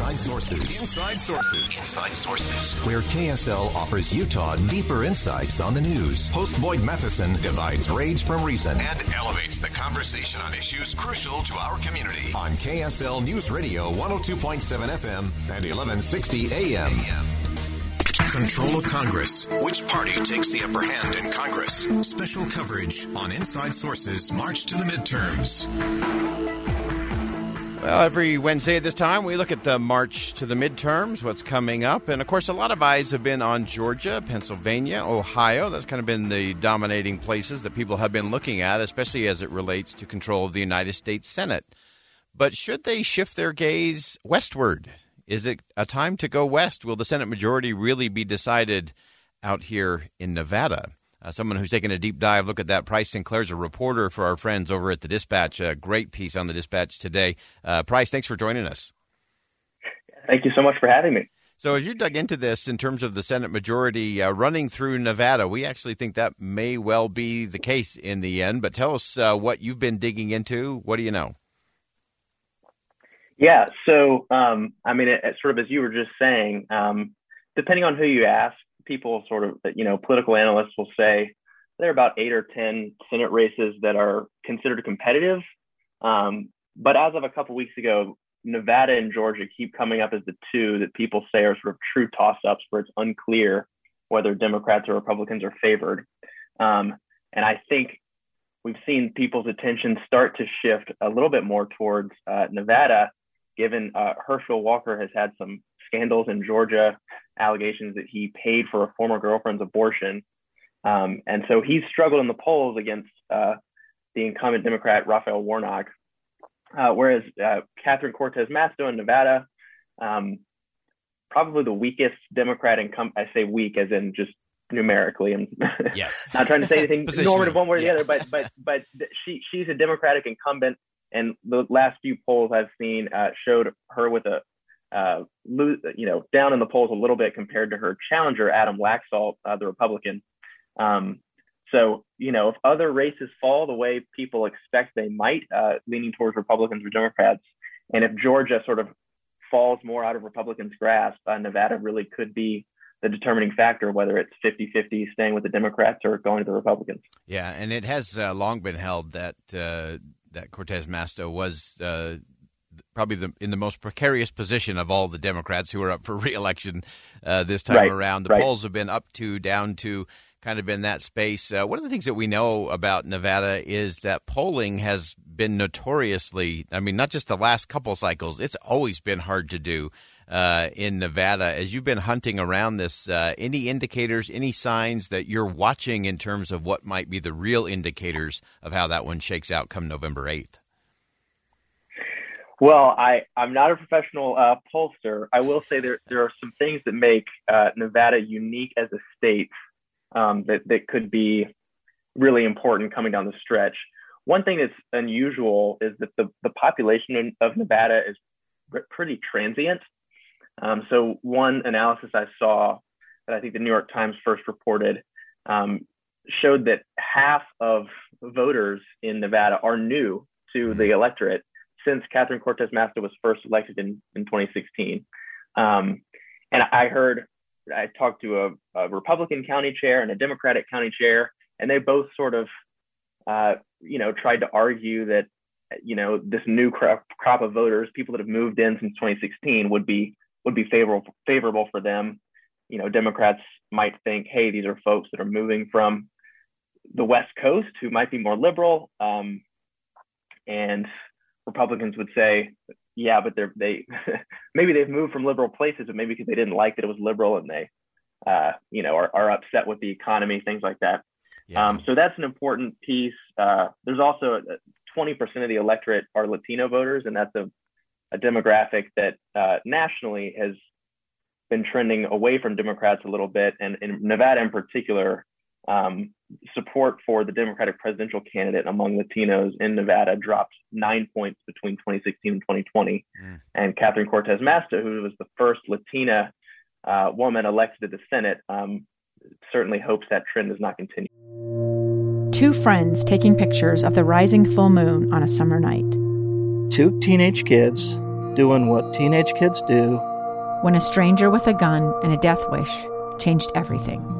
Inside Sources. Inside Sources. Inside Sources. Where KSL offers Utah deeper insights on the news. Host Boyd Matheson divides rage from reason and elevates the conversation on issues crucial to our community. On KSL News Radio 102.7 FM and 1160 AM. Control of Congress. Which party takes the upper hand in Congress? Special coverage on Inside Sources March to the midterms. Well, every Wednesday at this time, we look at the march to the midterms, what's coming up. And of course, a lot of eyes have been on Georgia, Pennsylvania, Ohio. That's kind of been the dominating places that people have been looking at, especially as it relates to control of the United States Senate. But should they shift their gaze westward? Is it a time to go west? Will the Senate majority really be decided out here in Nevada? Uh, someone who's taken a deep dive look at that. Price St. Clair's a reporter for our friends over at the Dispatch. A great piece on the Dispatch today. Uh, Price, thanks for joining us. Thank you so much for having me. So, as you dug into this in terms of the Senate majority uh, running through Nevada, we actually think that may well be the case in the end. But tell us uh, what you've been digging into. What do you know? Yeah, so um, I mean, it, it sort of as you were just saying, um, depending on who you ask, people sort of, you know, political analysts will say there are about eight or 10 Senate races that are considered competitive. Um, but as of a couple weeks ago, Nevada and Georgia keep coming up as the two that people say are sort of true toss ups where it's unclear whether Democrats or Republicans are favored. Um, and I think we've seen people's attention start to shift a little bit more towards uh, Nevada, given uh, Herschel Walker has had some scandals in Georgia, allegations that he paid for a former girlfriend's abortion. Um, and so he's struggled in the polls against uh, the incumbent Democrat Raphael Warnock. Uh, whereas uh, Catherine Cortez Masto in Nevada, um, probably the weakest Democrat incumbent. I say weak as in just numerically. I'm yes. not trying to say anything normative one way or the other, but but but she she's a Democratic incumbent, and the last few polls I've seen uh, showed her with a uh, you know, down in the polls a little bit compared to her challenger, Adam Laxalt, uh, the Republican. Um, so, you know, if other races fall the way people expect they might, uh, leaning towards Republicans or Democrats, and if Georgia sort of falls more out of Republicans' grasp, uh, Nevada really could be the determining factor, whether it's 50 50 staying with the Democrats or going to the Republicans. Yeah, and it has uh, long been held that uh, that Cortez Masto was uh, probably the, in the most precarious position of all the Democrats who are up for reelection uh, this time right, around. The right. polls have been up to, down to, kind of in that space. Uh, one of the things that we know about Nevada is that polling has been notoriously, I mean, not just the last couple cycles, it's always been hard to do. Uh, in Nevada, as you've been hunting around this, uh, any indicators, any signs that you're watching in terms of what might be the real indicators of how that one shakes out come November 8th? Well, I, I'm not a professional uh, pollster. I will say there, there are some things that make uh, Nevada unique as a state um, that, that could be really important coming down the stretch. One thing that's unusual is that the, the population of Nevada is pretty transient. Um, so, one analysis I saw that I think the New York Times first reported um, showed that half of voters in Nevada are new to the electorate since Catherine Cortez Masto was first elected in, in 2016. Um, and I heard, I talked to a, a, Republican county chair and a Democratic county chair, and they both sort of, uh, you know, tried to argue that, you know, this new crop, crop of voters, people that have moved in since 2016, would be would be favorable favorable for them. You know, Democrats might think, hey, these are folks that are moving from the West Coast who might be more liberal, um, and Republicans would say, yeah, but they're they maybe they've moved from liberal places, but maybe because they didn't like that it was liberal and they uh, you know are, are upset with the economy, things like that. Yeah. Um, so that's an important piece. Uh, there's also 20% of the electorate are Latino voters, and that's a, a demographic that uh, nationally has been trending away from Democrats a little bit, and in Nevada in particular, um, support for the Democratic presidential candidate among Latinos in Nevada dropped nine points between 2016 and 2020. Mm. And Catherine Cortez Masto, who was the first Latina uh, woman elected to the Senate, um, certainly hopes that trend does not continue. Two friends taking pictures of the rising full moon on a summer night. Two teenage kids doing what teenage kids do. When a stranger with a gun and a death wish changed everything.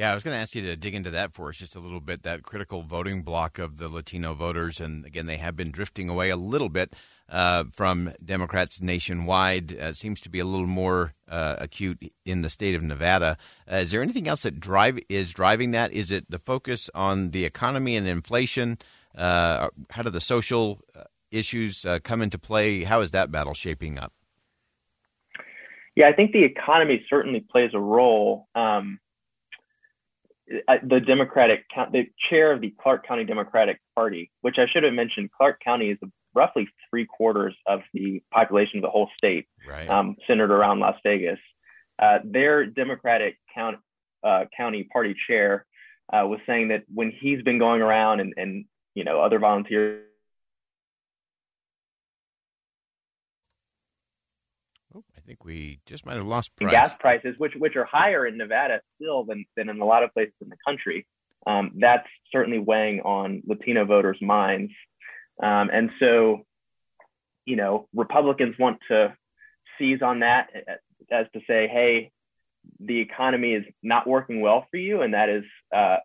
Yeah, I was going to ask you to dig into that for us just a little bit, that critical voting block of the Latino voters. And again, they have been drifting away a little bit uh, from Democrats nationwide. Uh, seems to be a little more uh, acute in the state of Nevada. Uh, is there anything else that drive is driving that? Is it the focus on the economy and inflation? Uh, how do the social uh, issues come into play? How is that battle shaping up? Yeah, I think the economy certainly plays a role. Um, the Democratic, the chair of the Clark County Democratic Party, which I should have mentioned, Clark County is roughly three quarters of the population of the whole state, right. um, centered around Las Vegas. Uh, their Democratic count, uh, county party chair uh, was saying that when he's been going around and, and you know other volunteers. Oh, I think we just might have lost price. gas prices, which which are higher in Nevada still than than in a lot of places in the country. Um, that's certainly weighing on Latino voters' minds. Um, and so, you know, Republicans want to seize on that as to say, hey, the economy is not working well for you, and that is uh,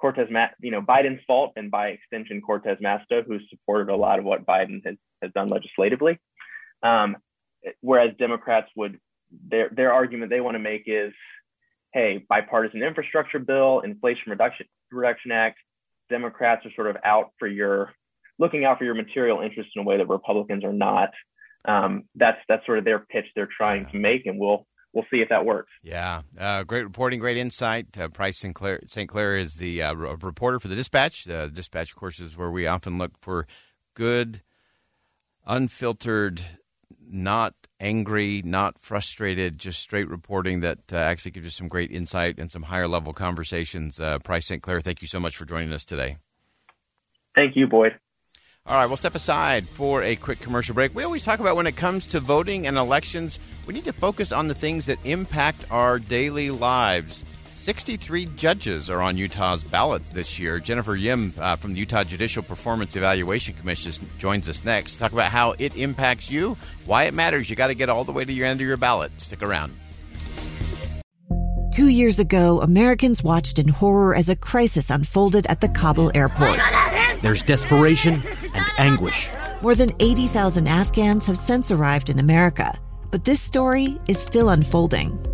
Cortez, you know, Biden's fault, and by extension, Cortez Masto, who supported a lot of what Biden has, has done legislatively. Um, whereas Democrats would, their their argument they want to make is, hey, bipartisan infrastructure bill, Inflation Reduction Reduction Act, Democrats are sort of out for your looking out for your material interests in a way that Republicans are not. Um, that's that's sort of their pitch they're trying to make, and we'll we'll see if that works. Yeah, uh, great reporting, great insight. Uh, Price St. Clair, St. Clair is the uh, reporter for the Dispatch. The Dispatch, of course, is where we often look for good, unfiltered, not angry, not frustrated, just straight reporting that uh, actually gives you some great insight and some higher level conversations. Uh, Price St. Clair, thank you so much for joining us today. Thank you, Boyd. All right, we'll step aside for a quick commercial break. We always talk about when it comes to voting and elections, we need to focus on the things that impact our daily lives. 63 judges are on Utah's ballots this year. Jennifer Yim uh, from the Utah Judicial Performance Evaluation Commission joins us next. Talk about how it impacts you, why it matters. You got to get all the way to your end of your ballot. Stick around. Two years ago, Americans watched in horror as a crisis unfolded at the Kabul airport. There's desperation and anguish. More than 80,000 Afghans have since arrived in America, but this story is still unfolding.